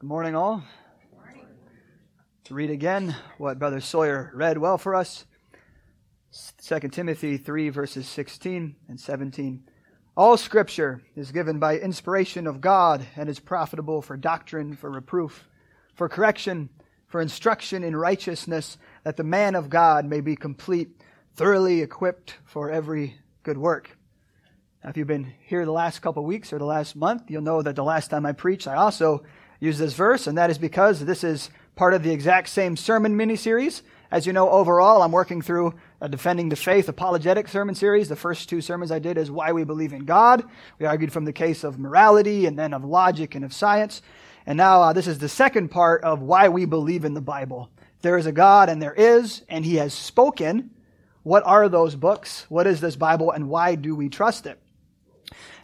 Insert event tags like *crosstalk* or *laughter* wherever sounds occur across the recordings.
Good morning, all. To read again what Brother Sawyer read well for us 2 Timothy 3, verses 16 and 17. All scripture is given by inspiration of God and is profitable for doctrine, for reproof, for correction, for instruction in righteousness, that the man of God may be complete, thoroughly equipped for every good work. Now, if you've been here the last couple weeks or the last month, you'll know that the last time I preached, I also use this verse, and that is because this is part of the exact same sermon mini series. As you know, overall, I'm working through a Defending the Faith apologetic sermon series. The first two sermons I did is Why We Believe in God. We argued from the case of morality and then of logic and of science. And now uh, this is the second part of why we believe in the Bible. There is a God and there is, and He has spoken. What are those books? What is this Bible and why do we trust it?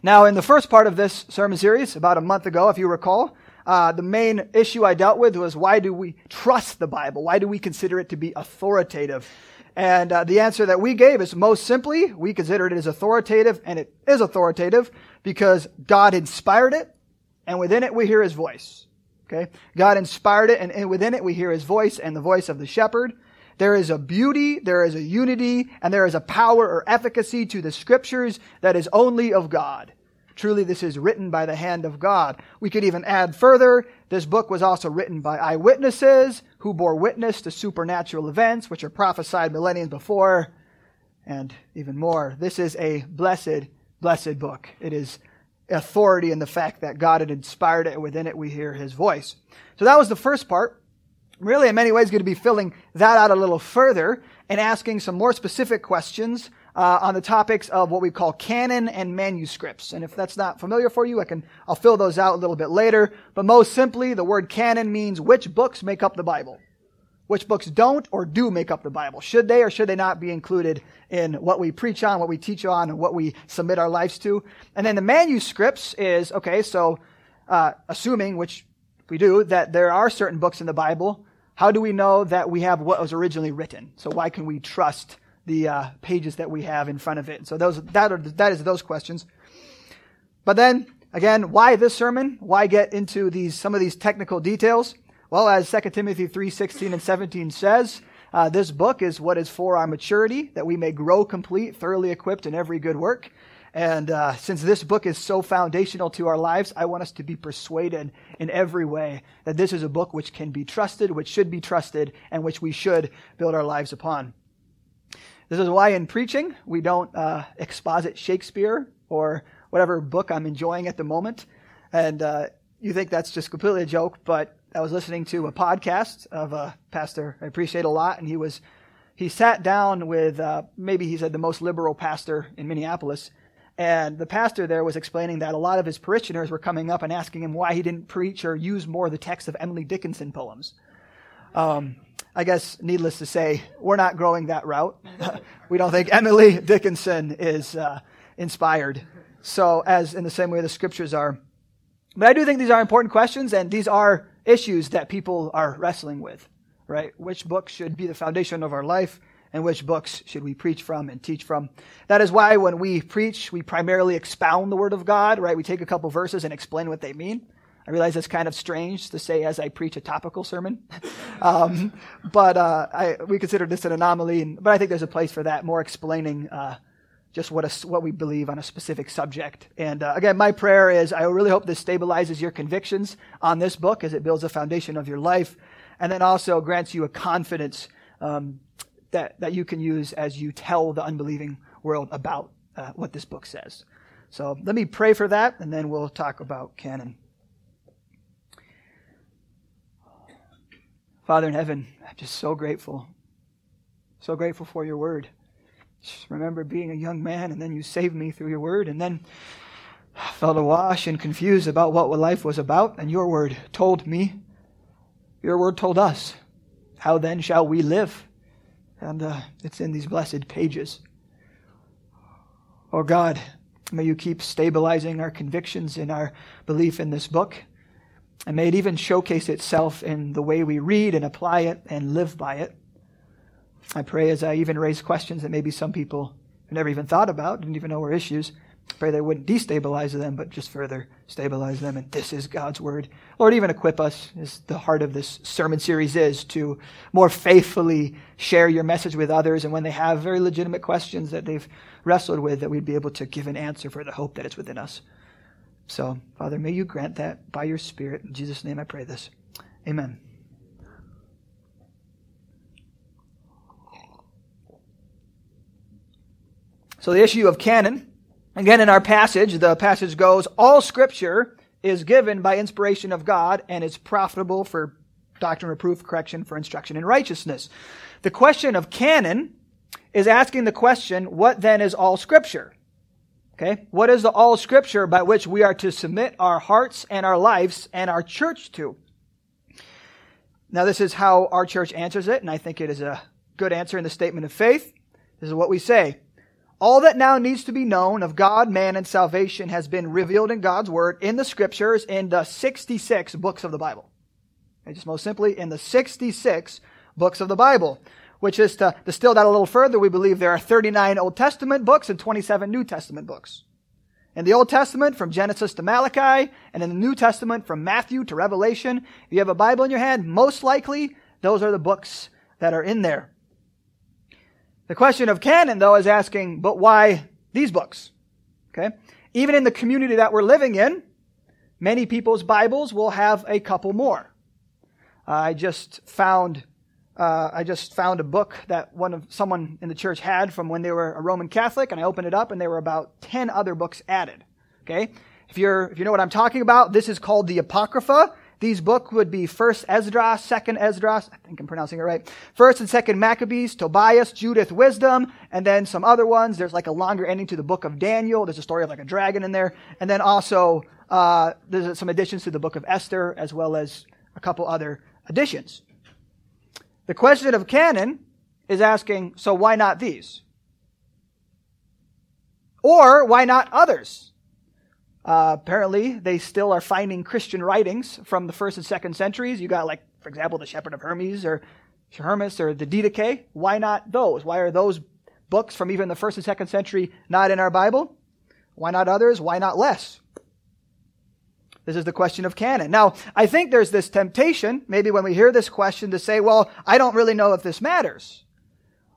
Now, in the first part of this sermon series, about a month ago, if you recall, uh, the main issue I dealt with was why do we trust the Bible? Why do we consider it to be authoritative? And uh, the answer that we gave is most simply, we consider it as authoritative, and it is authoritative because God inspired it, and within it we hear His voice. Okay? God inspired it, and, and within it we hear His voice and the voice of the shepherd. There is a beauty, there is a unity, and there is a power or efficacy to the scriptures that is only of God. Truly, this is written by the hand of God. We could even add further, this book was also written by eyewitnesses who bore witness to supernatural events which are prophesied millennia before, and even more. This is a blessed, blessed book. It is authority in the fact that God had inspired it, and within it we hear his voice. So that was the first part. Really, in many ways, going to be filling that out a little further and asking some more specific questions uh, on the topics of what we call canon and manuscripts. And if that's not familiar for you, I can, I'll fill those out a little bit later. But most simply, the word canon means which books make up the Bible. Which books don't or do make up the Bible. Should they or should they not be included in what we preach on, what we teach on, and what we submit our lives to? And then the manuscripts is, okay, so, uh, assuming, which we do, that there are certain books in the Bible, how do we know that we have what was originally written? So why can we trust the uh, pages that we have in front of it. So those that are that is those questions. But then again, why this sermon? Why get into these some of these technical details? Well, as 2 Timothy 3:16 and 17 says, uh, this book is what is for our maturity, that we may grow complete, thoroughly equipped in every good work. And uh, since this book is so foundational to our lives, I want us to be persuaded in every way that this is a book which can be trusted, which should be trusted, and which we should build our lives upon. This is why in preaching we don't uh, exposit Shakespeare or whatever book I'm enjoying at the moment. And uh, you think that's just completely a joke, but I was listening to a podcast of a pastor I appreciate a lot, and he was he sat down with uh, maybe he said the most liberal pastor in Minneapolis, and the pastor there was explaining that a lot of his parishioners were coming up and asking him why he didn't preach or use more of the text of Emily Dickinson poems. Um, I guess, needless to say, we're not growing that route. *laughs* we don't think Emily Dickinson is uh, inspired. So, as in the same way the scriptures are. But I do think these are important questions, and these are issues that people are wrestling with, right? Which books should be the foundation of our life, and which books should we preach from and teach from? That is why when we preach, we primarily expound the Word of God, right? We take a couple verses and explain what they mean. I realize that's kind of strange to say as I preach a topical sermon, *laughs* um, but uh, I, we consider this an anomaly. And, but I think there's a place for that, more explaining uh, just what a, what we believe on a specific subject. And uh, again, my prayer is I really hope this stabilizes your convictions on this book as it builds a foundation of your life, and then also grants you a confidence um, that that you can use as you tell the unbelieving world about uh, what this book says. So let me pray for that, and then we'll talk about canon. Father in heaven, I'm just so grateful. So grateful for your word. Just remember being a young man and then you saved me through your word and then I felt awash and confused about what life was about and your word told me. Your word told us. How then shall we live? And uh, it's in these blessed pages. Oh God, may you keep stabilizing our convictions in our belief in this book. And may it even showcase itself in the way we read and apply it and live by it. I pray as I even raise questions that maybe some people have never even thought about, didn't even know were issues, Pray it wouldn't destabilize them, but just further stabilize them. And this is God's word. Lord, even equip us, as the heart of this sermon series is, to more faithfully share your message with others. And when they have very legitimate questions that they've wrestled with, that we'd be able to give an answer for the hope that is within us. So, Father, may you grant that by your Spirit. In Jesus' name I pray this. Amen. So, the issue of canon Again, in our passage, the passage goes, All scripture is given by inspiration of God and is profitable for doctrine, reproof, correction, for instruction in righteousness. The question of canon is asking the question, what then is all scripture? Okay? What is the all scripture by which we are to submit our hearts and our lives and our church to? Now, this is how our church answers it, and I think it is a good answer in the statement of faith. This is what we say. All that now needs to be known of God, man, and salvation has been revealed in God's Word in the Scriptures in the 66 books of the Bible. Okay, just most simply, in the 66 books of the Bible. Which is to distill that a little further, we believe there are 39 Old Testament books and 27 New Testament books. In the Old Testament, from Genesis to Malachi, and in the New Testament, from Matthew to Revelation. If you have a Bible in your hand, most likely, those are the books that are in there. The question of canon, though, is asking, but why these books? Okay? Even in the community that we're living in, many people's Bibles will have a couple more. I just found uh, I just found a book that one of someone in the church had from when they were a Roman Catholic, and I opened it up, and there were about ten other books added. Okay, if you're if you know what I'm talking about, this is called the Apocrypha. These books would be First Esdras, Second Esdras, I think I'm pronouncing it right. First and Second Maccabees, Tobias, Judith, Wisdom, and then some other ones. There's like a longer ending to the book of Daniel. There's a story of like a dragon in there, and then also uh, there's some additions to the book of Esther, as well as a couple other additions. The question of canon is asking, so why not these? Or why not others? Uh, apparently, they still are finding Christian writings from the first and second centuries. You got, like, for example, the Shepherd of Hermes or Hermas or the Didache. Why not those? Why are those books from even the first and second century not in our Bible? Why not others? Why not less? This is the question of canon. Now, I think there's this temptation, maybe when we hear this question, to say, well, I don't really know if this matters.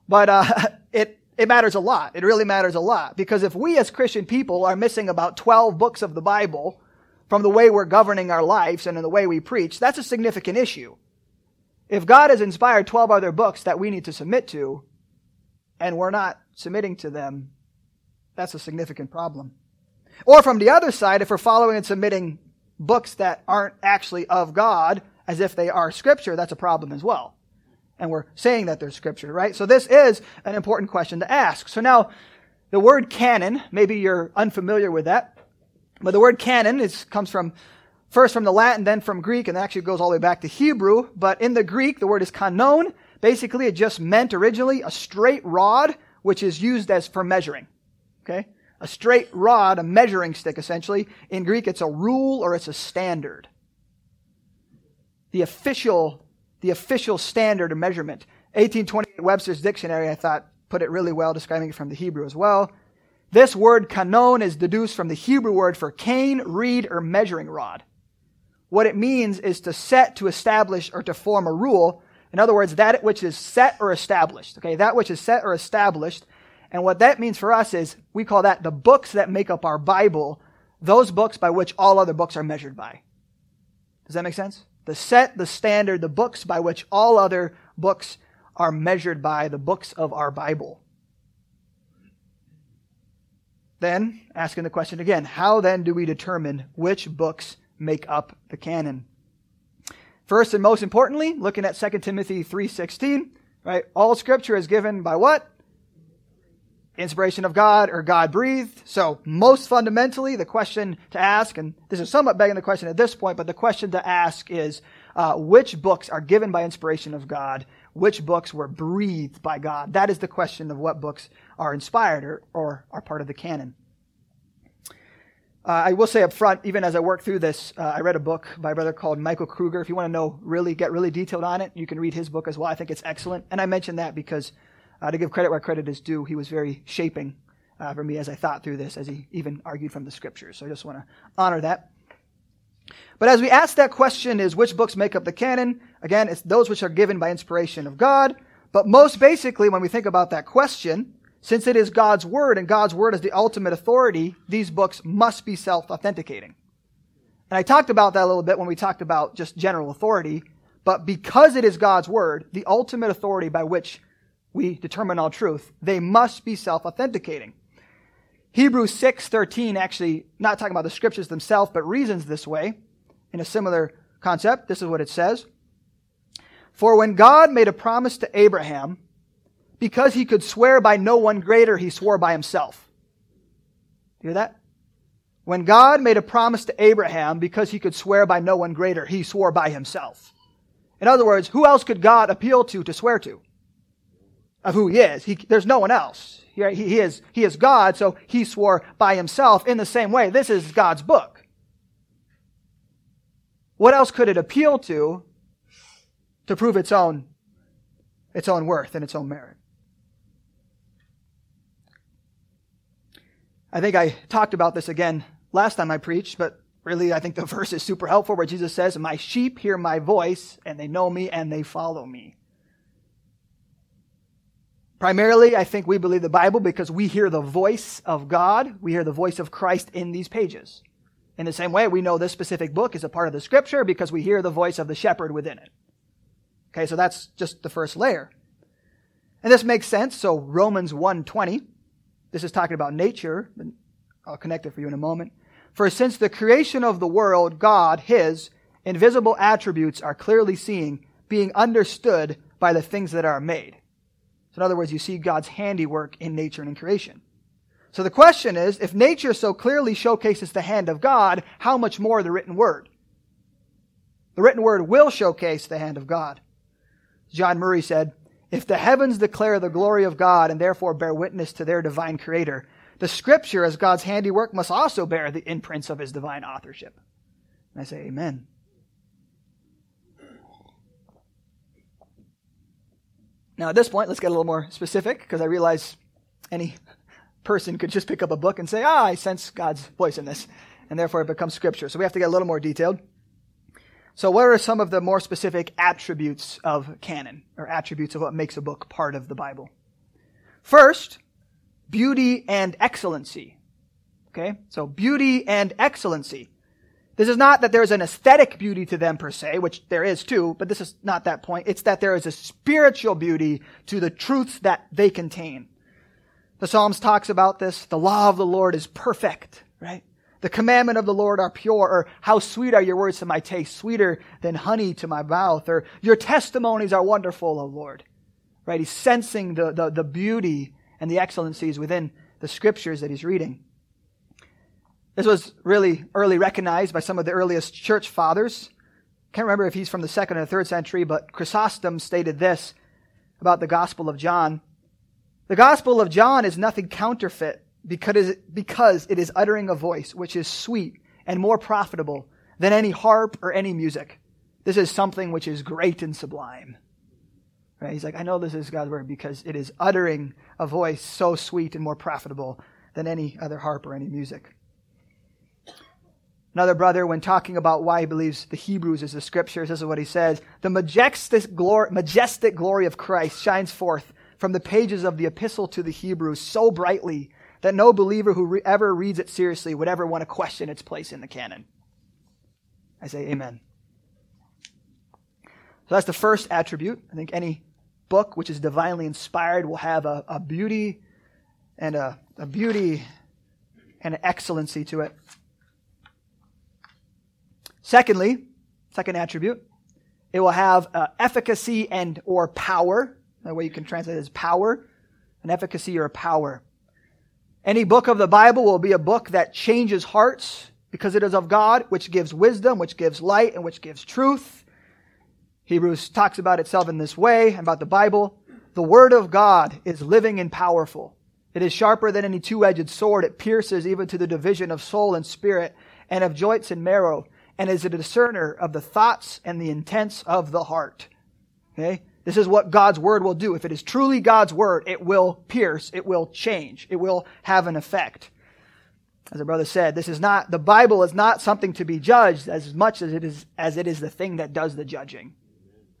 But uh, *laughs* it it matters a lot. It really matters a lot. Because if we as Christian people are missing about 12 books of the Bible from the way we're governing our lives and in the way we preach, that's a significant issue. If God has inspired 12 other books that we need to submit to, and we're not submitting to them, that's a significant problem. Or from the other side, if we're following and submitting books that aren't actually of God as if they are scripture, that's a problem as well and we're saying that they're scripture, right? So this is an important question to ask. So now, the word canon, maybe you're unfamiliar with that, but the word canon is, comes from, first from the Latin, then from Greek, and actually goes all the way back to Hebrew. But in the Greek, the word is kanon. Basically, it just meant originally a straight rod, which is used as for measuring. Okay? A straight rod, a measuring stick, essentially. In Greek, it's a rule or it's a standard. The official the official standard of measurement. 1828 Webster's Dictionary, I thought, put it really well, describing it from the Hebrew as well. This word kanon is deduced from the Hebrew word for cane, reed, or measuring rod. What it means is to set, to establish, or to form a rule. In other words, that which is set or established. Okay, that which is set or established. And what that means for us is we call that the books that make up our Bible, those books by which all other books are measured by. Does that make sense? the set, the standard, the books by which all other books are measured by, the books of our Bible. Then, asking the question again, how then do we determine which books make up the canon? First and most importantly, looking at 2 Timothy 3:16, right? All scripture is given by what? Inspiration of God or God breathed. So, most fundamentally, the question to ask, and this is somewhat begging the question at this point, but the question to ask is uh, which books are given by inspiration of God? Which books were breathed by God? That is the question of what books are inspired or, or are part of the canon. Uh, I will say up front, even as I work through this, uh, I read a book by a brother called Michael Kruger. If you want to know really, get really detailed on it, you can read his book as well. I think it's excellent. And I mention that because uh, to give credit where credit is due, he was very shaping uh, for me as I thought through this, as he even argued from the scriptures. So I just want to honor that. But as we ask that question is which books make up the canon? Again, it's those which are given by inspiration of God. But most basically, when we think about that question, since it is God's word and God's word is the ultimate authority, these books must be self-authenticating. And I talked about that a little bit when we talked about just general authority. But because it is God's word, the ultimate authority by which we determine all truth, they must be self-authenticating. Hebrews 6:13 actually not talking about the scriptures themselves but reasons this way in a similar concept. This is what it says. For when God made a promise to Abraham, because he could swear by no one greater, he swore by himself. You hear that? When God made a promise to Abraham, because he could swear by no one greater, he swore by himself. In other words, who else could God appeal to to swear to? Of who he is. He, there's no one else. He, he, is, he is God, so he swore by himself in the same way. This is God's book. What else could it appeal to to prove its own, its own worth and its own merit? I think I talked about this again last time I preached, but really I think the *laughs* verse is super helpful where Jesus says, My sheep hear my voice, and they know me and they follow me. Primarily, I think we believe the Bible because we hear the voice of God. We hear the voice of Christ in these pages. In the same way, we know this specific book is a part of the scripture because we hear the voice of the shepherd within it. Okay, so that's just the first layer. And this makes sense. So Romans 1:20, this is talking about nature, I'll connect it for you in a moment. For since the creation of the world, God, his invisible attributes are clearly seen, being understood by the things that are made. So in other words, you see God's handiwork in nature and in creation. So the question is, if nature so clearly showcases the hand of God, how much more the written word? The written word will showcase the hand of God. John Murray said, if the heavens declare the glory of God and therefore bear witness to their divine creator, the scripture as God's handiwork must also bear the imprints of his divine authorship. And I say, Amen. Now, at this point, let's get a little more specific because I realize any person could just pick up a book and say, ah, I sense God's voice in this, and therefore it becomes scripture. So we have to get a little more detailed. So, what are some of the more specific attributes of canon, or attributes of what makes a book part of the Bible? First, beauty and excellency. Okay? So, beauty and excellency. This is not that there's an aesthetic beauty to them per se, which there is too, but this is not that point. It's that there is a spiritual beauty to the truths that they contain. The Psalms talks about this. The law of the Lord is perfect, right? The commandment of the Lord are pure, or how sweet are your words to my taste, sweeter than honey to my mouth, or your testimonies are wonderful, O Lord. Right? He's sensing the, the, the beauty and the excellencies within the scriptures that he's reading. This was really early recognized by some of the earliest church fathers. Can't remember if he's from the second or third century, but Chrysostom stated this about the Gospel of John. The Gospel of John is nothing counterfeit because, it is uttering a voice which is sweet and more profitable than any harp or any music. This is something which is great and sublime. Right? He's like, I know this is God's word because it is uttering a voice so sweet and more profitable than any other harp or any music. Another brother, when talking about why he believes the Hebrews is the scriptures, this is what he says. The majestic glory, majestic glory of Christ shines forth from the pages of the epistle to the Hebrews so brightly that no believer who re- ever reads it seriously would ever want to question its place in the canon. I say amen. So that's the first attribute. I think any book which is divinely inspired will have a, a beauty and a, a beauty and an excellency to it. Secondly, second attribute, it will have uh, efficacy and or power. That way you can translate it as power, an efficacy or a power. Any book of the Bible will be a book that changes hearts because it is of God, which gives wisdom, which gives light, and which gives truth. Hebrews talks about itself in this way about the Bible. The Word of God is living and powerful. It is sharper than any two-edged sword. It pierces even to the division of soul and spirit and of joints and marrow and is a discerner of the thoughts and the intents of the heart. Okay? This is what God's word will do. If it is truly God's word, it will pierce, it will change, it will have an effect. As a brother said, this is not, the Bible is not something to be judged as much as it is, as it is the thing that does the judging.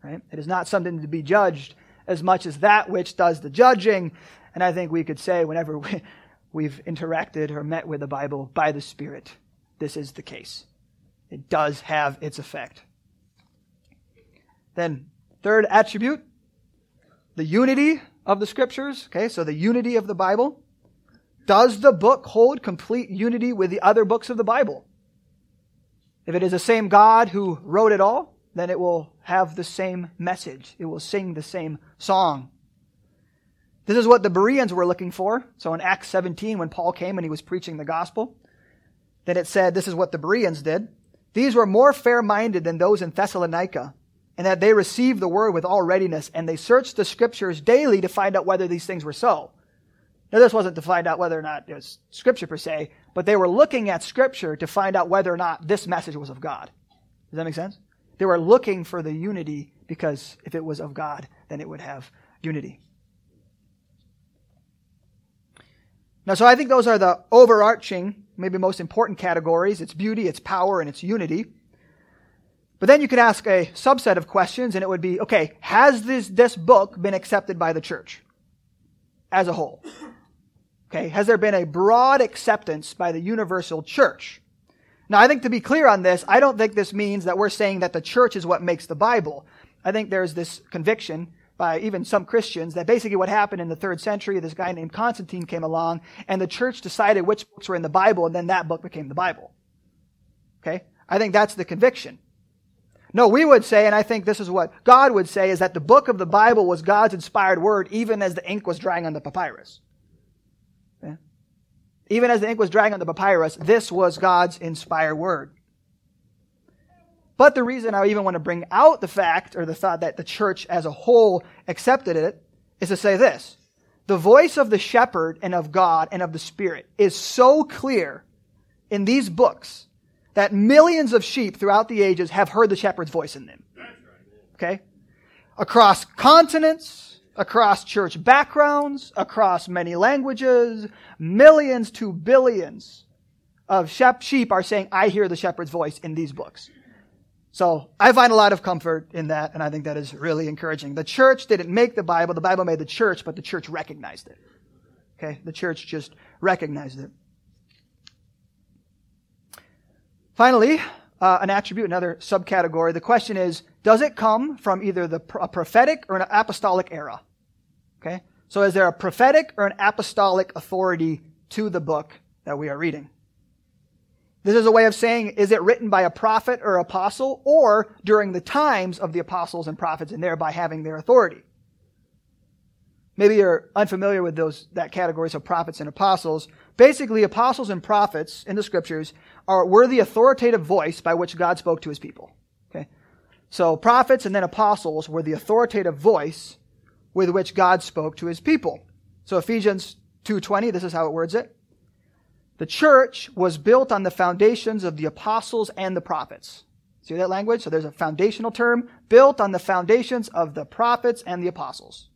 Right? It is not something to be judged as much as that which does the judging. And I think we could say whenever we, *laughs* we've interacted or met with the Bible by the Spirit, this is the case. It does have its effect. Then, third attribute, the unity of the scriptures. Okay, so the unity of the Bible. Does the book hold complete unity with the other books of the Bible? If it is the same God who wrote it all, then it will have the same message. It will sing the same song. This is what the Bereans were looking for. So in Acts 17, when Paul came and he was preaching the gospel, then it said, this is what the Bereans did. These were more fair minded than those in Thessalonica, and that they received the word with all readiness, and they searched the scriptures daily to find out whether these things were so. Now, this wasn't to find out whether or not it was scripture per se, but they were looking at scripture to find out whether or not this message was of God. Does that make sense? They were looking for the unity because if it was of God, then it would have unity. Now, so I think those are the overarching, maybe most important categories its beauty, its power, and its unity. But then you could ask a subset of questions, and it would be okay, has this, this book been accepted by the church as a whole? Okay, has there been a broad acceptance by the universal church? Now, I think to be clear on this, I don't think this means that we're saying that the church is what makes the Bible. I think there's this conviction by even some Christians that basically what happened in the third century, this guy named Constantine came along, and the church decided which books were in the Bible, and then that book became the Bible. Okay? I think that's the conviction. No, we would say, and I think this is what God would say, is that the book of the Bible was God's inspired word even as the ink was drying on the papyrus. Even as the ink was drying on the papyrus, this was God's inspired word. But the reason I even want to bring out the fact or the thought that the church as a whole accepted it is to say this. The voice of the shepherd and of God and of the Spirit is so clear in these books that millions of sheep throughout the ages have heard the shepherd's voice in them. Okay? Across continents, across church backgrounds, across many languages, millions to billions of sheep are saying, I hear the shepherd's voice in these books. So I find a lot of comfort in that, and I think that is really encouraging. The church didn't make the Bible, the Bible made the church, but the church recognized it. Okay? The church just recognized it. Finally, uh, an attribute, another subcategory. The question is, does it come from either the a prophetic or an apostolic era? Okay? So is there a prophetic or an apostolic authority to the book that we are reading? This is a way of saying, is it written by a prophet or apostle or during the times of the apostles and prophets and thereby having their authority? Maybe you're unfamiliar with those, that categories of prophets and apostles. Basically, apostles and prophets in the scriptures are, were the authoritative voice by which God spoke to his people. Okay? So prophets and then apostles were the authoritative voice with which God spoke to his people. So Ephesians 2:20, this is how it words it. The church was built on the foundations of the apostles and the prophets. See that language? So there's a foundational term built on the foundations of the prophets and the apostles.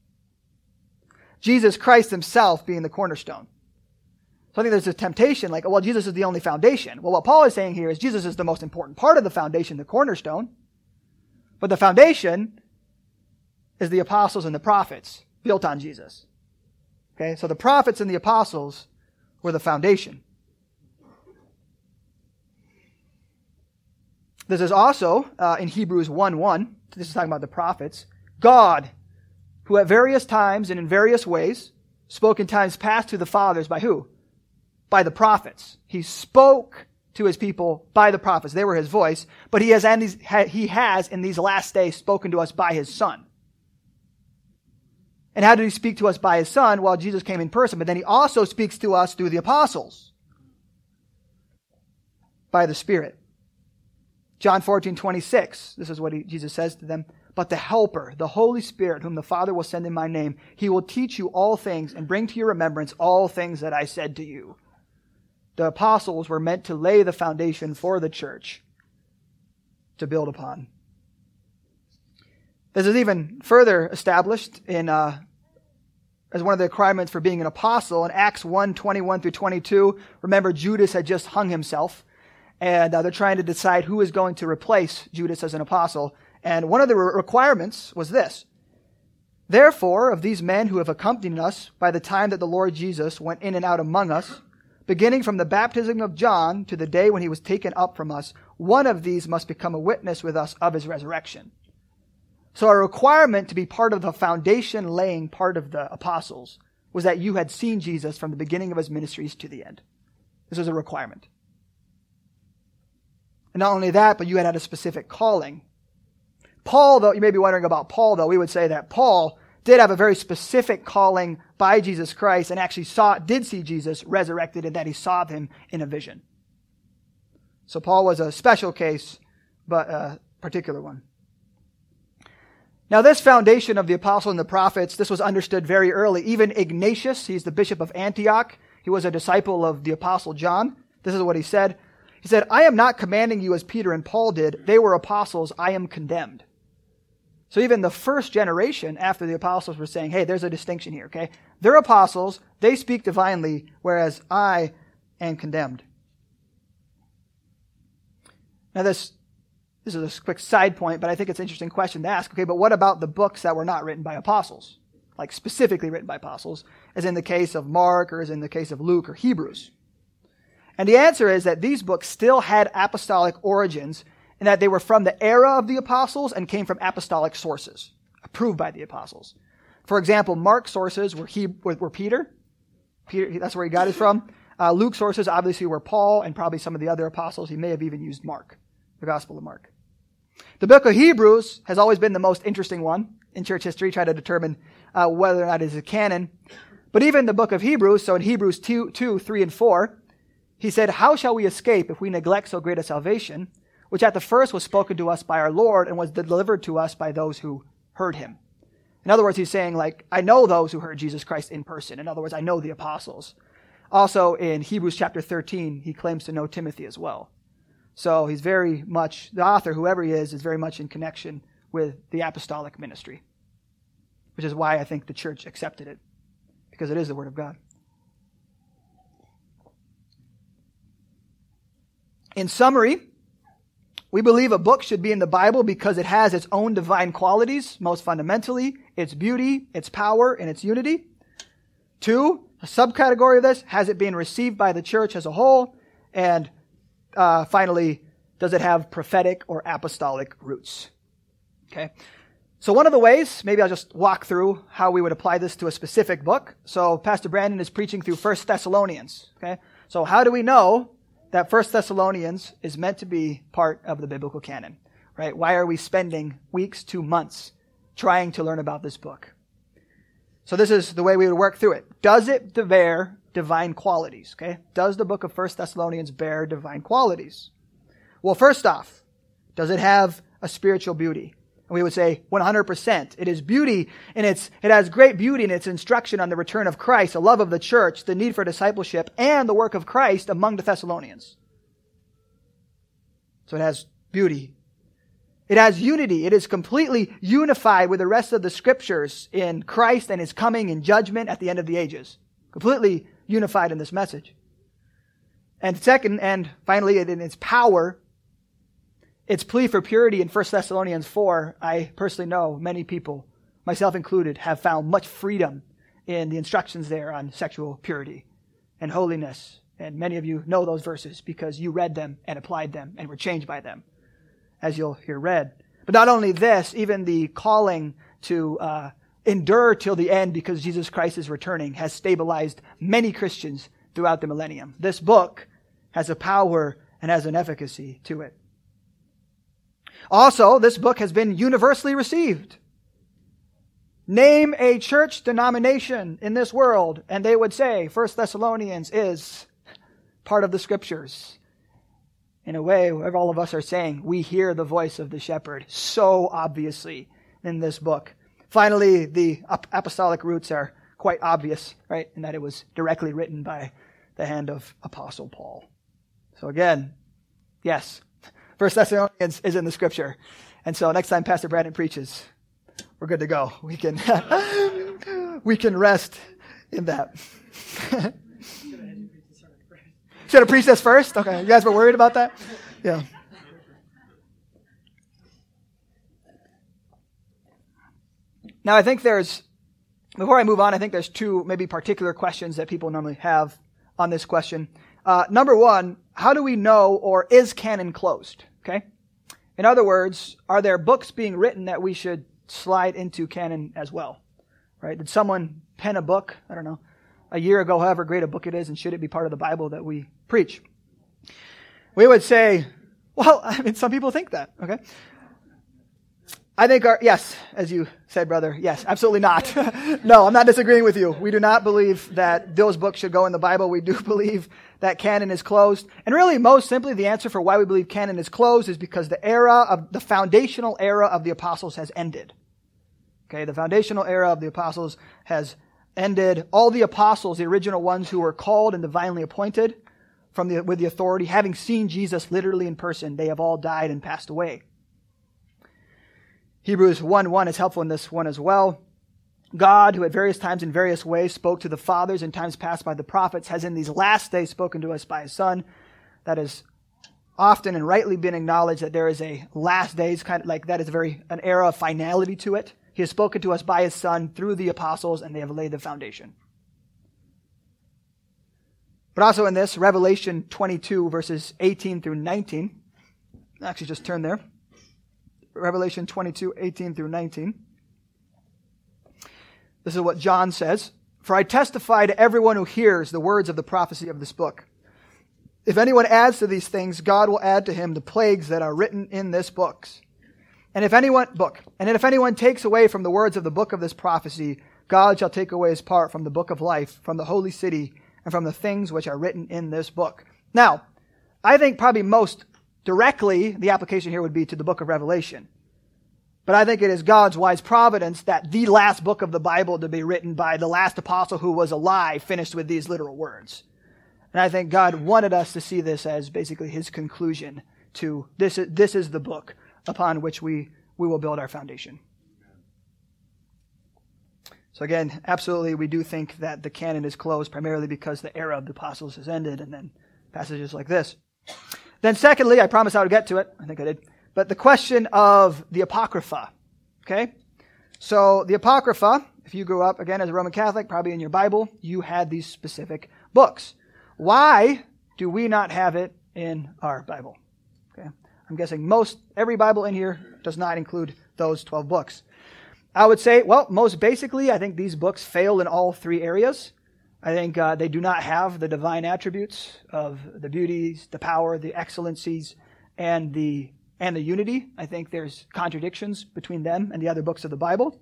Jesus Christ himself being the cornerstone. So I think there's a temptation like, well, Jesus is the only foundation. Well, what Paul is saying here is Jesus is the most important part of the foundation, the cornerstone. But the foundation is the apostles and the prophets built on Jesus. Okay, so the prophets and the apostles were the foundation. This is also uh, in Hebrews 1 1. This is talking about the prophets. God who at various times and in various ways spoke in times past to the fathers by who? By the prophets. He spoke to his people by the prophets. They were his voice, but he has, he has in these last days spoken to us by his son. And how did he speak to us by his son? Well, Jesus came in person, but then he also speaks to us through the apostles by the Spirit. John 14, 26. This is what he, Jesus says to them. But the Helper, the Holy Spirit, whom the Father will send in my name, he will teach you all things and bring to your remembrance all things that I said to you. The apostles were meant to lay the foundation for the church to build upon. This is even further established in uh, as one of the requirements for being an apostle in Acts 1 21 through 22. Remember, Judas had just hung himself, and uh, they're trying to decide who is going to replace Judas as an apostle. And one of the re- requirements was this Therefore, of these men who have accompanied us by the time that the Lord Jesus went in and out among us, beginning from the baptism of John to the day when he was taken up from us, one of these must become a witness with us of his resurrection. So a requirement to be part of the foundation laying part of the apostles was that you had seen Jesus from the beginning of his ministries to the end. This was a requirement. And not only that, but you had had a specific calling. Paul, though, you may be wondering about Paul, though, we would say that Paul did have a very specific calling by Jesus Christ and actually saw, did see Jesus resurrected and that he saw him in a vision. So Paul was a special case, but a particular one. Now, this foundation of the apostle and the prophets, this was understood very early. Even Ignatius, he's the bishop of Antioch. He was a disciple of the apostle John. This is what he said. He said, I am not commanding you as Peter and Paul did. They were apostles. I am condemned. So even the first generation after the apostles were saying, hey, there's a distinction here, okay? They're apostles. They speak divinely, whereas I am condemned. Now, this this is a quick side point, but I think it's an interesting question to ask. Okay, but what about the books that were not written by apostles? Like specifically written by apostles, as in the case of Mark or as in the case of Luke or Hebrews? And the answer is that these books still had apostolic origins and that they were from the era of the apostles and came from apostolic sources, approved by the apostles. For example, Mark's sources were, he, were Peter. Peter, that's where he got it from. Uh, Luke's sources obviously were Paul and probably some of the other apostles. He may have even used Mark, the Gospel of Mark. The book of Hebrews has always been the most interesting one in church history, try to determine uh, whether or not it is a canon. But even the book of Hebrews, so in Hebrews 2, 2, 3, and 4, he said, How shall we escape if we neglect so great a salvation, which at the first was spoken to us by our Lord and was delivered to us by those who heard him? In other words, he's saying, like, I know those who heard Jesus Christ in person. In other words, I know the apostles. Also, in Hebrews chapter 13, he claims to know Timothy as well. So he's very much, the author, whoever he is, is very much in connection with the apostolic ministry, which is why I think the church accepted it, because it is the Word of God. In summary, we believe a book should be in the Bible because it has its own divine qualities, most fundamentally, its beauty, its power, and its unity. Two, a subcategory of this, has it been received by the church as a whole? And uh, finally, does it have prophetic or apostolic roots? Okay. So one of the ways, maybe I'll just walk through how we would apply this to a specific book. So Pastor Brandon is preaching through First Thessalonians. Okay. So how do we know that First Thessalonians is meant to be part of the biblical canon? Right? Why are we spending weeks to months trying to learn about this book? So this is the way we would work through it. Does it bear divine qualities. Okay? Does the book of First Thessalonians bear divine qualities? Well, first off, does it have a spiritual beauty? We would say 100%. It is beauty and it's, it has great beauty in its instruction on the return of Christ, the love of the church, the need for discipleship, and the work of Christ among the Thessalonians. So it has beauty. It has unity. It is completely unified with the rest of the scriptures in Christ and his coming in judgment at the end of the ages. Completely unified in this message. And second, and finally, in its power, its plea for purity in 1 Thessalonians 4, I personally know many people, myself included, have found much freedom in the instructions there on sexual purity and holiness. And many of you know those verses because you read them and applied them and were changed by them, as you'll hear read. But not only this, even the calling to uh, endure till the end because Jesus Christ is returning has stabilized many Christians throughout the millennium. This book has a power and has an efficacy to it. Also, this book has been universally received. Name a church denomination in this world, and they would say First Thessalonians is part of the scriptures. In a way, all of us are saying we hear the voice of the shepherd so obviously in this book. Finally, the apostolic roots are quite obvious, right? In that it was directly written by the hand of Apostle Paul. So again, yes, First Thessalonians is in the scripture. And so next time Pastor Brandon preaches, we're good to go. We can, *laughs* we can rest in that. *laughs* Should have preached this first? Okay. You guys were worried about that? Yeah. Now, I think there's, before I move on, I think there's two maybe particular questions that people normally have on this question. Uh, number one, how do we know or is canon closed? Okay. In other words, are there books being written that we should slide into canon as well? Right? Did someone pen a book, I don't know, a year ago, however great a book it is, and should it be part of the Bible that we preach? We would say, well, *laughs* I mean, some people think that, okay? I think our, yes, as you said, brother, yes, absolutely not. *laughs* no, I'm not disagreeing with you. We do not believe that those books should go in the Bible. We do *laughs* believe that canon is closed. And really, most simply, the answer for why we believe canon is closed is because the era of, the foundational era of the apostles has ended. Okay, the foundational era of the apostles has ended. All the apostles, the original ones who were called and divinely appointed from the, with the authority, having seen Jesus literally in person, they have all died and passed away. Hebrews 1 1 is helpful in this one as well. God, who at various times in various ways spoke to the fathers in times past by the prophets, has in these last days spoken to us by his Son. That is often and rightly been acknowledged that there is a last days kind of like that is very an era of finality to it. He has spoken to us by his Son through the apostles, and they have laid the foundation. But also in this, Revelation 22, verses 18 through 19. Actually, just turn there. Revelation 22, 18 through 19. This is what John says. For I testify to everyone who hears the words of the prophecy of this book. If anyone adds to these things, God will add to him the plagues that are written in this book. And if anyone, book, and if anyone takes away from the words of the book of this prophecy, God shall take away his part from the book of life, from the holy city, and from the things which are written in this book. Now, I think probably most Directly, the application here would be to the book of Revelation. But I think it is God's wise providence that the last book of the Bible to be written by the last apostle who was alive finished with these literal words. And I think God wanted us to see this as basically his conclusion to this, this is the book upon which we, we will build our foundation. So again, absolutely, we do think that the canon is closed primarily because the era of the apostles has ended, and then passages like this. Then secondly, I promised I would get to it. I think I did. But the question of the Apocrypha. Okay? So the Apocrypha, if you grew up again as a Roman Catholic, probably in your Bible, you had these specific books. Why do we not have it in our Bible? Okay? I'm guessing most, every Bible in here does not include those 12 books. I would say, well, most basically, I think these books fail in all three areas. I think uh, they do not have the divine attributes of the beauties, the power, the excellencies, and the and the unity. I think there's contradictions between them and the other books of the Bible.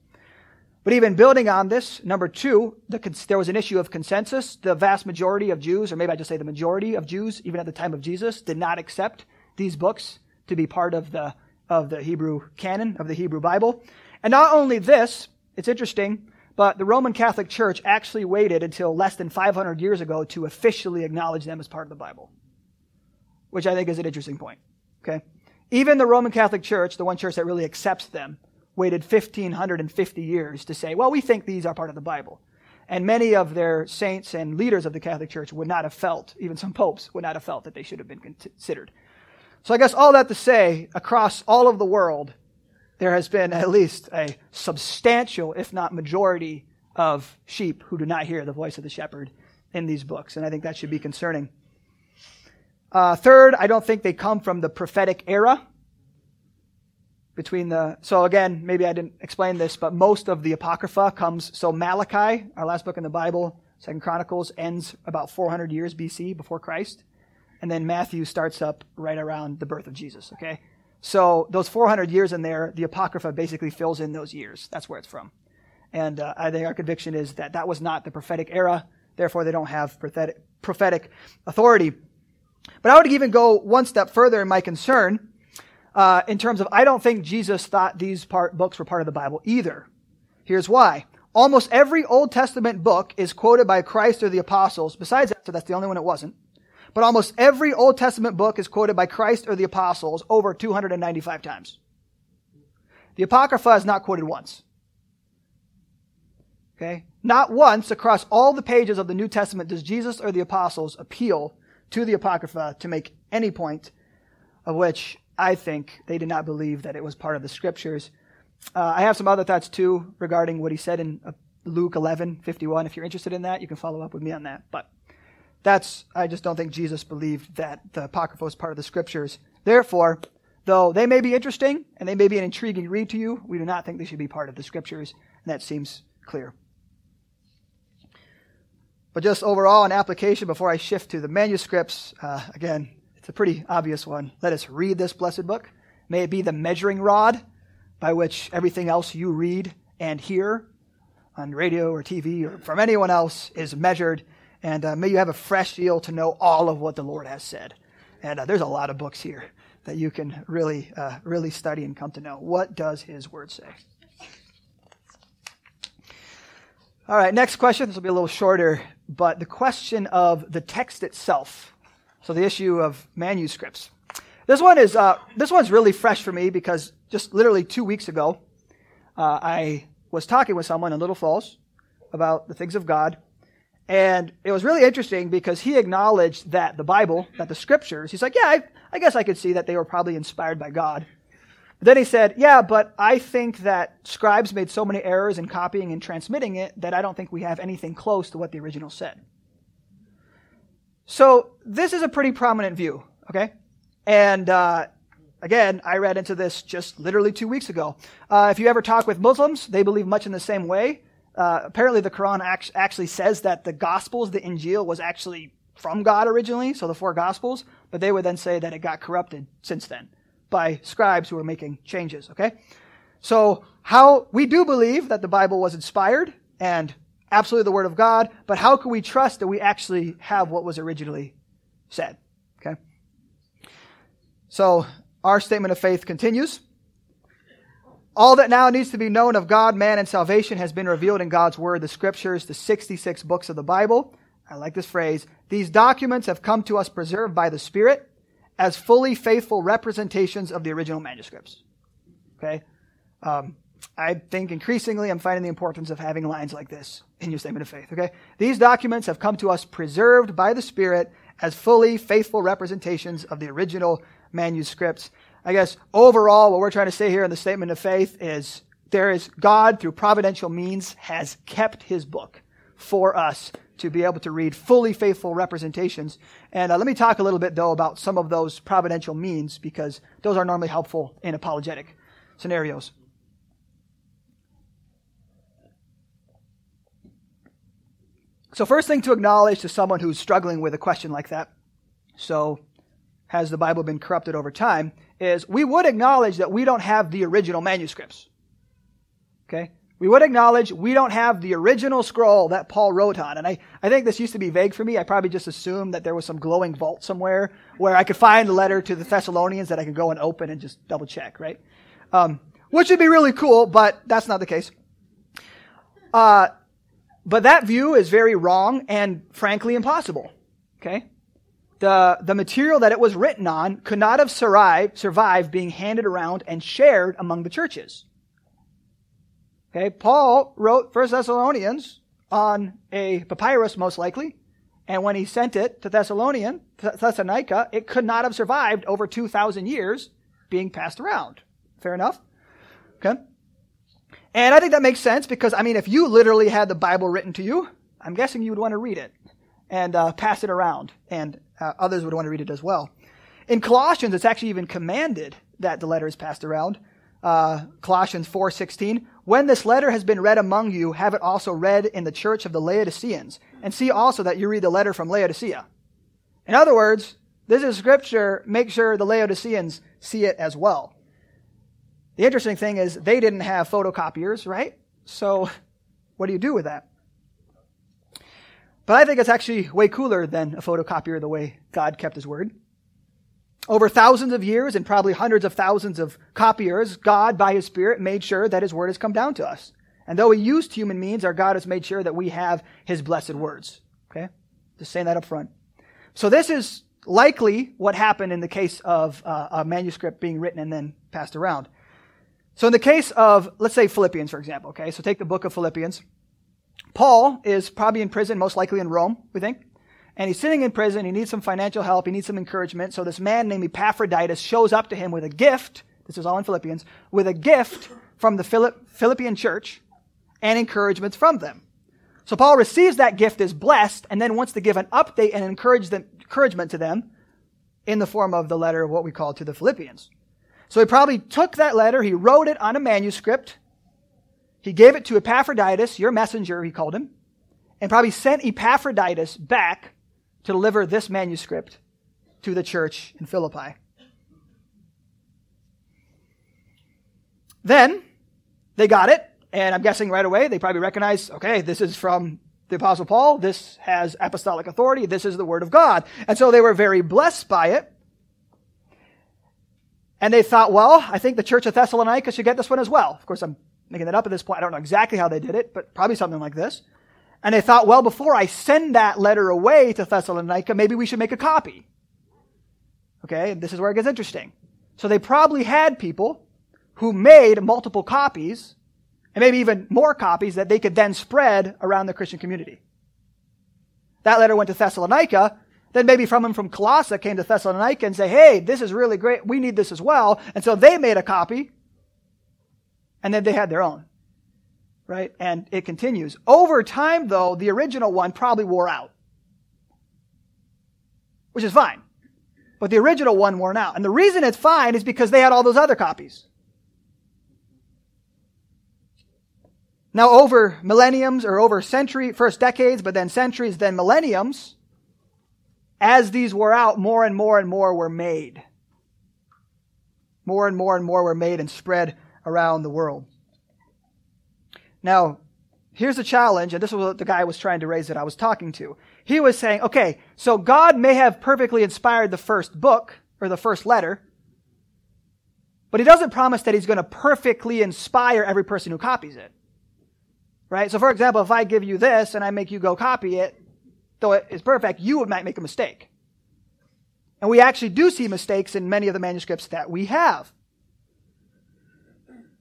But even building on this, number two, the, there was an issue of consensus. The vast majority of Jews, or maybe I just say the majority of Jews, even at the time of Jesus, did not accept these books to be part of the of the Hebrew canon of the Hebrew Bible. And not only this, it's interesting. But the Roman Catholic Church actually waited until less than 500 years ago to officially acknowledge them as part of the Bible, which I think is an interesting point. Okay? Even the Roman Catholic Church, the one church that really accepts them, waited 1550 years to say, well, we think these are part of the Bible. And many of their saints and leaders of the Catholic Church would not have felt, even some popes would not have felt that they should have been considered. So I guess all that to say, across all of the world, there has been at least a substantial, if not majority, of sheep who do not hear the voice of the shepherd in these books. And I think that should be concerning. Uh, third, I don't think they come from the prophetic era. Between the, so again, maybe I didn't explain this, but most of the Apocrypha comes, so Malachi, our last book in the Bible, Second Chronicles, ends about 400 years BC before Christ. And then Matthew starts up right around the birth of Jesus, okay? So those 400 years in there, the Apocrypha basically fills in those years. That's where it's from. And uh, I think our conviction is that that was not the prophetic era. Therefore, they don't have prophetic, prophetic authority. But I would even go one step further in my concern uh, in terms of I don't think Jesus thought these part, books were part of the Bible either. Here's why. Almost every Old Testament book is quoted by Christ or the apostles. Besides that, so that's the only one it wasn't. But almost every Old Testament book is quoted by Christ or the apostles over 295 times. The Apocrypha is not quoted once. Okay? Not once across all the pages of the New Testament does Jesus or the apostles appeal to the Apocrypha to make any point of which I think they did not believe that it was part of the scriptures. Uh, I have some other thoughts too regarding what he said in uh, Luke 11, 51. If you're interested in that, you can follow up with me on that. But that's, I just don't think Jesus believed that the Apocrypha was part of the scriptures. Therefore, though they may be interesting and they may be an intriguing read to you, we do not think they should be part of the scriptures, and that seems clear. But just overall, an application before I shift to the manuscripts, uh, again, it's a pretty obvious one. Let us read this blessed book. May it be the measuring rod by which everything else you read and hear on radio or TV or from anyone else is measured. And uh, may you have a fresh zeal to know all of what the Lord has said. And uh, there's a lot of books here that you can really, uh, really study and come to know. What does His Word say? All right, next question. This will be a little shorter, but the question of the text itself. So the issue of manuscripts. This one is uh, this one's really fresh for me because just literally two weeks ago, uh, I was talking with someone in Little Falls about the things of God, and it was really interesting because he acknowledged that the Bible, that the Scriptures, he's like, yeah, I, I guess I could see that they were probably inspired by God. Then he said, Yeah, but I think that scribes made so many errors in copying and transmitting it that I don't think we have anything close to what the original said. So this is a pretty prominent view, okay? And uh, again, I read into this just literally two weeks ago. Uh, if you ever talk with Muslims, they believe much in the same way. Uh, apparently, the Quran act- actually says that the Gospels, the Injil, was actually from God originally, so the four Gospels, but they would then say that it got corrupted since then by scribes who were making changes, okay? So, how we do believe that the Bible was inspired and absolutely the Word of God, but how can we trust that we actually have what was originally said? Okay? So, our statement of faith continues. All that now needs to be known of God, man, and salvation has been revealed in God's Word, the Scriptures, the 66 books of the Bible. I like this phrase. These documents have come to us preserved by the Spirit as fully faithful representations of the original manuscripts. Okay? Um, I think increasingly I'm finding the importance of having lines like this in your statement of faith. Okay? These documents have come to us preserved by the Spirit as fully faithful representations of the original manuscripts. I guess overall, what we're trying to say here in the statement of faith is there is God through providential means has kept his book for us to be able to read fully faithful representations. And uh, let me talk a little bit, though, about some of those providential means because those are normally helpful in apologetic scenarios. So, first thing to acknowledge to someone who's struggling with a question like that so, has the Bible been corrupted over time? Is we would acknowledge that we don't have the original manuscripts. Okay? we would acknowledge we don't have the original scroll that Paul wrote on. And I, I think this used to be vague for me. I probably just assumed that there was some glowing vault somewhere where I could find a letter to the Thessalonians that I could go and open and just double check, right? Um, which would be really cool, but that's not the case. Uh, but that view is very wrong and frankly impossible. Okay? The, the material that it was written on could not have survived, survived being handed around and shared among the churches. Okay, Paul wrote First Thessalonians on a papyrus, most likely, and when he sent it to Thessalonian, Thessalonica, it could not have survived over 2,000 years being passed around. Fair enough? Okay? And I think that makes sense because, I mean, if you literally had the Bible written to you, I'm guessing you would want to read it and uh, pass it around, and uh, others would want to read it as well. In Colossians, it's actually even commanded that the letter is passed around. Uh, Colossians 4:16, when this letter has been read among you, have it also read in the church of the Laodiceans, and see also that you read the letter from Laodicea. In other words, this is scripture, make sure the Laodiceans see it as well. The interesting thing is they didn't have photocopiers, right? So what do you do with that? But I think it's actually way cooler than a photocopier the way God kept his word. Over thousands of years and probably hundreds of thousands of copiers, God, by His Spirit, made sure that His Word has come down to us. And though He used human means, our God has made sure that we have His blessed words. Okay? Just saying that up front. So this is likely what happened in the case of uh, a manuscript being written and then passed around. So in the case of, let's say Philippians, for example, okay? So take the book of Philippians. Paul is probably in prison, most likely in Rome, we think. And he's sitting in prison. He needs some financial help. He needs some encouragement. So this man named Epaphroditus shows up to him with a gift. This is all in Philippians, with a gift from the Philippian church and encouragements from them. So Paul receives that gift is blessed and then wants to give an update and encourage them, encouragement to them in the form of the letter of what we call to the Philippians. So he probably took that letter, he wrote it on a manuscript, he gave it to Epaphroditus, your messenger, he called him, and probably sent Epaphroditus back to deliver this manuscript to the church in Philippi. Then they got it, and I'm guessing right away they probably recognized, okay, this is from the Apostle Paul. This has apostolic authority. This is the Word of God. And so they were very blessed by it. And they thought, well, I think the church of Thessalonica should get this one as well. Of course, I'm making that up at this point. I don't know exactly how they did it, but probably something like this. And they thought, well, before I send that letter away to Thessalonica, maybe we should make a copy. Okay, this is where it gets interesting. So they probably had people who made multiple copies, and maybe even more copies that they could then spread around the Christian community. That letter went to Thessalonica. Then maybe from them from Colossae came to Thessalonica and say, hey, this is really great. We need this as well. And so they made a copy. And then they had their own. Right? And it continues. Over time, though, the original one probably wore out. Which is fine. But the original one wore out. And the reason it's fine is because they had all those other copies. Now, over millenniums or over century, first decades, but then centuries, then millenniums, as these were out, more and more and more were made. More and more and more were made and spread around the world. Now, here's a challenge, and this was what the guy was trying to raise that I was talking to. He was saying, okay, so God may have perfectly inspired the first book, or the first letter, but he doesn't promise that he's going to perfectly inspire every person who copies it. Right? So for example, if I give you this and I make you go copy it, though it is perfect, you might make a mistake. And we actually do see mistakes in many of the manuscripts that we have.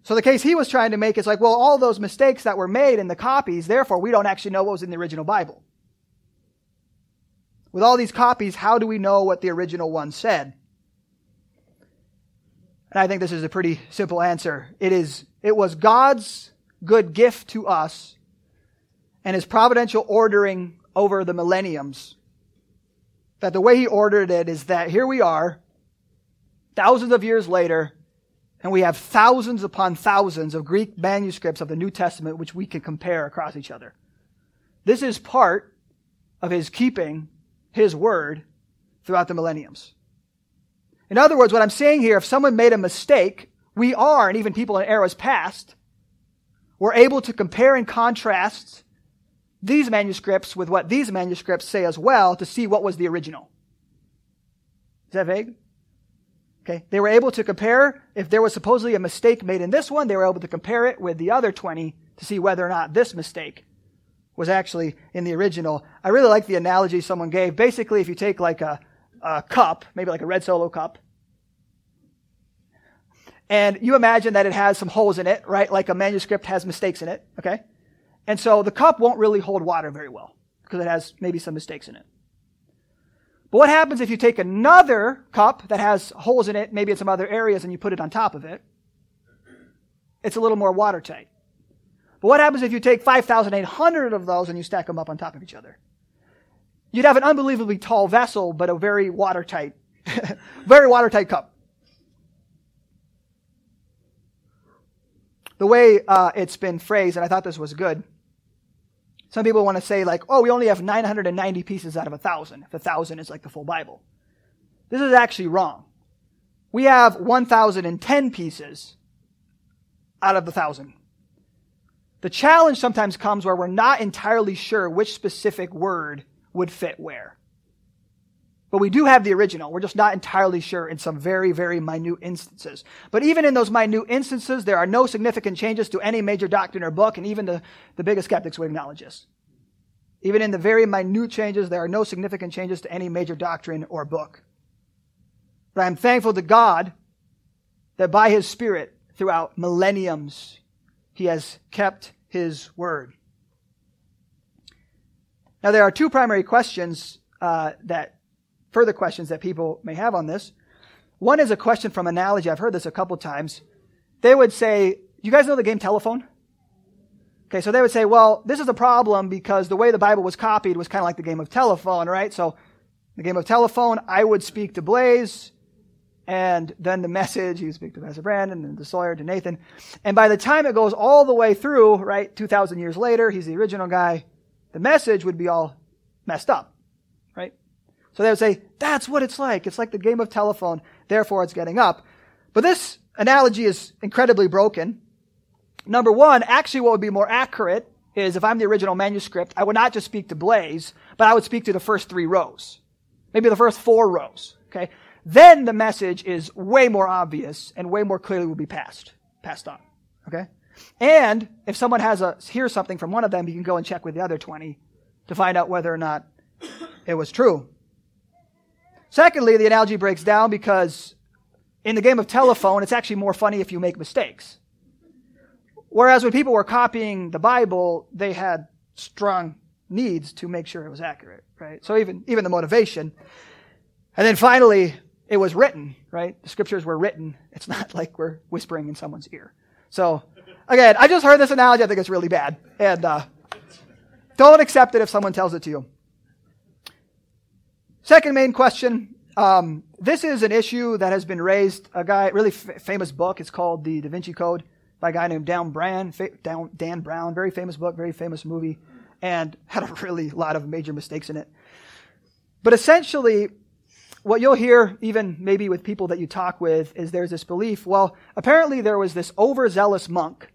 So the case he was trying to make is like, well, all those mistakes that were made in the copies, therefore we don't actually know what was in the original Bible. With all these copies, how do we know what the original one said? And I think this is a pretty simple answer. It is, it was God's good gift to us and his providential ordering over the millenniums. That the way he ordered it is that here we are, thousands of years later, and we have thousands upon thousands of Greek manuscripts of the New Testament which we can compare across each other. This is part of his keeping his word throughout the millenniums. In other words, what I'm saying here, if someone made a mistake, we are, and even people in eras past, we're able to compare and contrast these manuscripts with what these manuscripts say as well to see what was the original. Is that vague? Okay. They were able to compare, if there was supposedly a mistake made in this one, they were able to compare it with the other 20 to see whether or not this mistake was actually in the original. I really like the analogy someone gave. Basically, if you take like a, a cup, maybe like a red solo cup, and you imagine that it has some holes in it, right? Like a manuscript has mistakes in it, okay? And so the cup won't really hold water very well because it has maybe some mistakes in it. But what happens if you take another cup that has holes in it, maybe in some other areas, and you put it on top of it? It's a little more watertight. But what happens if you take 5,800 of those and you stack them up on top of each other? You'd have an unbelievably tall vessel, but a very watertight, *laughs* very watertight cup. the way uh, it's been phrased, and I thought this was good. Some people want to say, like, oh, we only have 990 pieces out of a thousand, if a thousand is like the full Bible. This is actually wrong. We have 1,010 pieces out of the thousand. The challenge sometimes comes where we're not entirely sure which specific word would fit where. But we do have the original. We're just not entirely sure in some very, very minute instances. But even in those minute instances, there are no significant changes to any major doctrine or book, and even the, the biggest skeptics would acknowledge this. Even in the very minute changes, there are no significant changes to any major doctrine or book. But I'm thankful to God that by His Spirit, throughout millenniums, He has kept His word. Now, there are two primary questions uh, that, further questions that people may have on this. One is a question from analogy. I've heard this a couple times. They would say, you guys know the game telephone? Okay, so they would say, well, this is a problem because the way the Bible was copied was kind of like the game of telephone, right? So, the game of telephone, I would speak to Blaze, and then the message, he would speak to Pastor Brandon, and to Sawyer, to Nathan. And by the time it goes all the way through, right, 2,000 years later, he's the original guy, the message would be all messed up? So they would say, that's what it's like. It's like the game of telephone, therefore it's getting up. But this analogy is incredibly broken. Number one, actually what would be more accurate is if I'm the original manuscript, I would not just speak to Blaze, but I would speak to the first three rows. Maybe the first four rows. Okay? Then the message is way more obvious and way more clearly will be passed, passed on. Okay? And if someone has a hears something from one of them, you can go and check with the other 20 to find out whether or not it was true. Secondly, the analogy breaks down because in the game of telephone, it's actually more funny if you make mistakes. Whereas when people were copying the Bible, they had strong needs to make sure it was accurate, right? So even, even the motivation. And then finally, it was written, right? The scriptures were written. It's not *laughs* like we're whispering in someone's ear. So again, I just heard this analogy. I think it's really bad. And, uh, don't accept it if someone tells it to you. Second main question. Um, this is an issue that has been raised. A guy, really f- famous book. It's called The Da Vinci Code by a guy named Dan Brown. Fa- Dan Brown, very famous book, very famous movie, and had a really lot of major mistakes in it. But essentially, what you'll hear, even maybe with people that you talk with, is there's this belief. Well, apparently there was this overzealous monk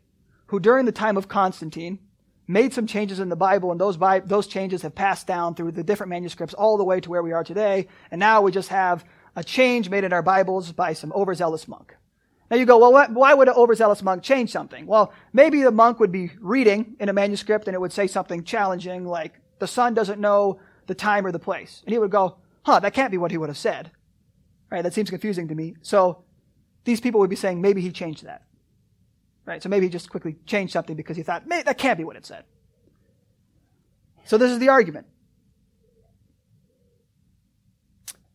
who, during the time of Constantine, made some changes in the Bible, and those, Bi- those changes have passed down through the different manuscripts all the way to where we are today. And now we just have a change made in our Bibles by some overzealous monk. Now you go, well, what, why would an overzealous monk change something? Well, maybe the monk would be reading in a manuscript and it would say something challenging like, the Son doesn't know the time or the place. And he would go, huh, that can't be what he would have said. Right? That seems confusing to me. So these people would be saying, maybe he changed that. Right? So maybe he just quickly changed something because he thought, that can't be what it said. So this is the argument.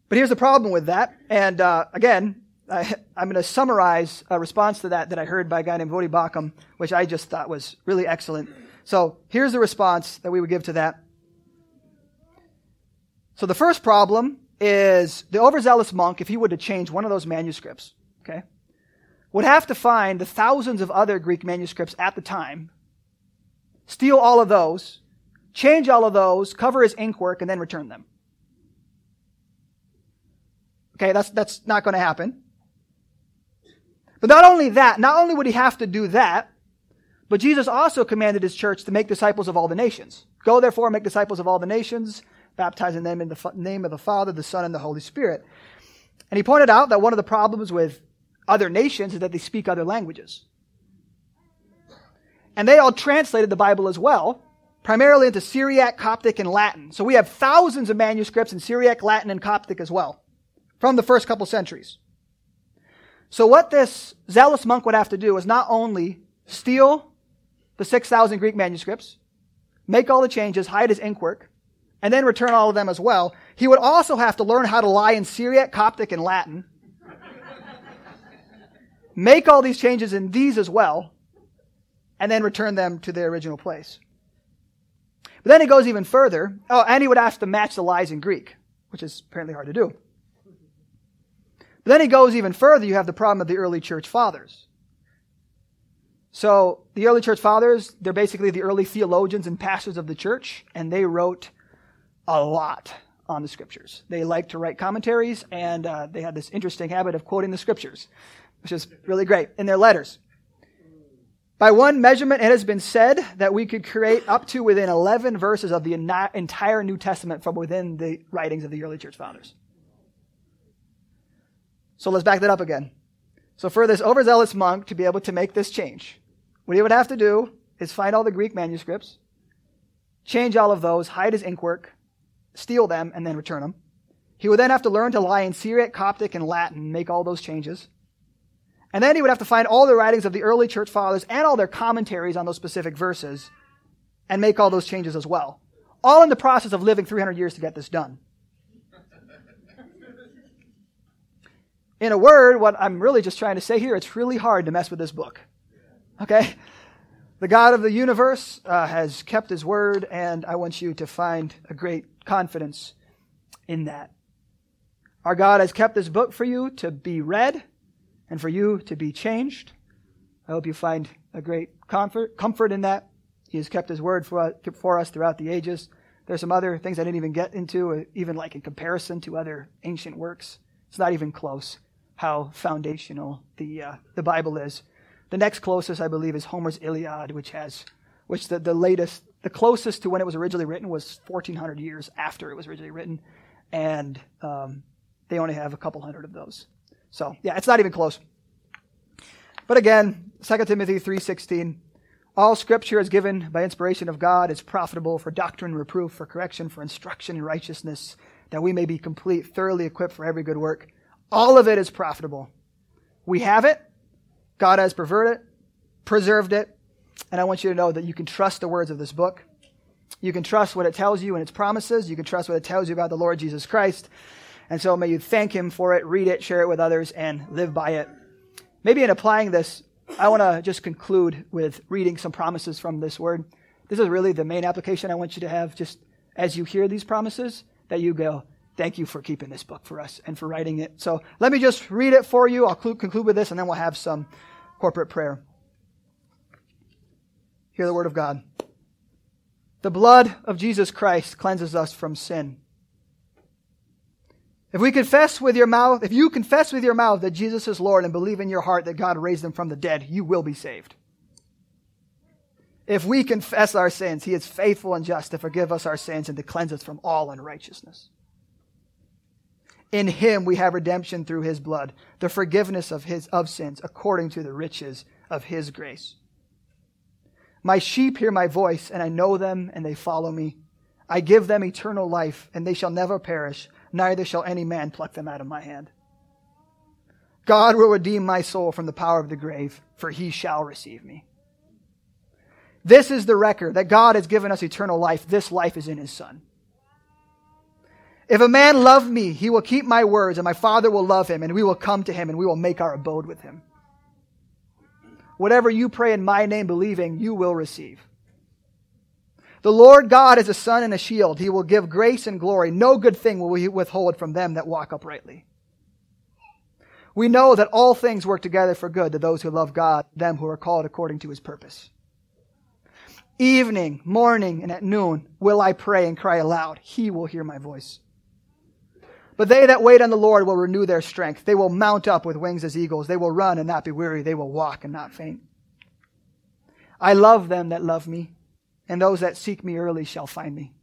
But here's the problem with that. And uh, again, I, am going to summarize a response to that that I heard by a guy named Voddie Baucham, which I just thought was really excellent. So here's the response that we would give to that. So the first problem is the overzealous monk, if he were to change one of those manuscripts, okay, would have to find the thousands of other Greek manuscripts at the time, steal all of those, change all of those, cover his ink work, and then return them. Okay, that's, that's not going to happen. But not only that, not only would he have to do that, but Jesus also commanded his church to make disciples of all the nations. Go therefore and make disciples of all the nations, baptizing them in the name of the Father, the Son, and the Holy Spirit. And he pointed out that one of the problems with other nations is that they speak other languages. And they all translated the Bible as well, primarily into Syriac, Coptic, and Latin. So we have thousands of manuscripts in Syriac, Latin, and Coptic as well from the first couple centuries. So what this zealous monk would have to do is not only steal the 6,000 Greek manuscripts, make all the changes, hide his ink work, and then return all of them as well. He would also have to learn how to lie in Syriac, Coptic, and Latin, make all these changes in these as well, and then return them to their original place. But then he goes even further. Oh, and he would ask to match the lies in Greek, which is apparently hard to do. But then he goes even further. You have the problem of the early church fathers. So the early church fathers, they're basically the early theologians and pastors of the church, and they wrote a lot on the scriptures. They liked to write commentaries, and uh, they had this interesting habit of quoting the scriptures which is really great, in their letters. By one measurement, it has been said that we could create up to within 11 verses of the entire New Testament from within the writings of the early church fathers. So let's back that up again. So for this overzealous monk to be able to make this change, what he would have to do is find all the Greek manuscripts, change all of those, hide his ink work, steal them, and then return them. He would then have to learn to lie in Syriac, Coptic, and Latin, make all those changes. And then he would have to find all the writings of the early church fathers and all their commentaries on those specific verses and make all those changes as well. all in the process of living 300 years to get this done. In a word, what I'm really just trying to say here, it's really hard to mess with this book. Okay? The God of the universe uh, has kept his word, and I want you to find a great confidence in that. Our God has kept this book for you to be read and for you to be changed. I hope you find a great comfort, comfort in that. He has kept his word for, for us throughout the ages. There's some other things I didn't even get into, uh, even like in comparison to other ancient works. It's not even close how foundational the, uh, the Bible is. The next closest, I believe, is Homer's Iliad, which has, which the, the latest, the closest to when it was originally written was 1400 years after it was originally written. And um, they only have a couple hundred of those. So, yeah, it's not even close. But again, 2 Timothy 3:16, all scripture is given by inspiration of God, is profitable for doctrine, reproof, for correction, for instruction in righteousness, that we may be complete, thoroughly equipped for every good work. All of it is profitable. We have it. God has perverted it, preserved it, and I want you to know that you can trust the words of this book. You can trust what it tells you and its promises. You can trust what it tells you about the Lord Jesus Christ. And so may you thank Him for it, read it, share it with others, and live by it. Maybe in applying this, I want to just conclude with reading some promises from this word. This is really the main application I want you to have just as you hear these promises, that you go, Thank you for keeping this book for us and for writing it. So let me just read it for you. I'll conclude with this, and then we'll have some corporate prayer. Hear the word of God. The blood of Jesus Christ cleanses us from sin. If we confess with your mouth, if you confess with your mouth that Jesus is Lord and believe in your heart that God raised him from the dead, you will be saved. If we confess our sins, he is faithful and just to forgive us our sins and to cleanse us from all unrighteousness. In him we have redemption through his blood, the forgiveness of his of sins according to the riches of his grace. My sheep hear my voice, and I know them, and they follow me. I give them eternal life, and they shall never perish neither shall any man pluck them out of my hand. God will redeem my soul from the power of the grave, for he shall receive me. This is the record that God has given us eternal life. This life is in his Son. If a man love me, he will keep my words, and my Father will love him, and we will come to him, and we will make our abode with him. Whatever you pray in my name, believing, you will receive. The Lord God is a sun and a shield. He will give grace and glory. No good thing will he withhold from them that walk uprightly. We know that all things work together for good to those who love God, them who are called according to his purpose. Evening, morning, and at noon will I pray and cry aloud. He will hear my voice. But they that wait on the Lord will renew their strength. They will mount up with wings as eagles. They will run and not be weary. They will walk and not faint. I love them that love me and those that seek me early shall find me.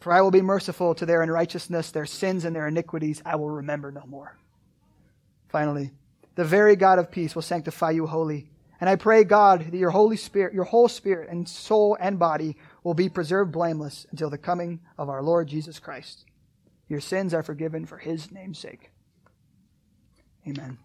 For I will be merciful to their unrighteousness, their sins and their iniquities I will remember no more. Finally, the very God of peace will sanctify you wholly. And I pray, God, that your Holy Spirit, your whole spirit and soul and body will be preserved blameless until the coming of our Lord Jesus Christ. Your sins are forgiven for his name's sake. Amen.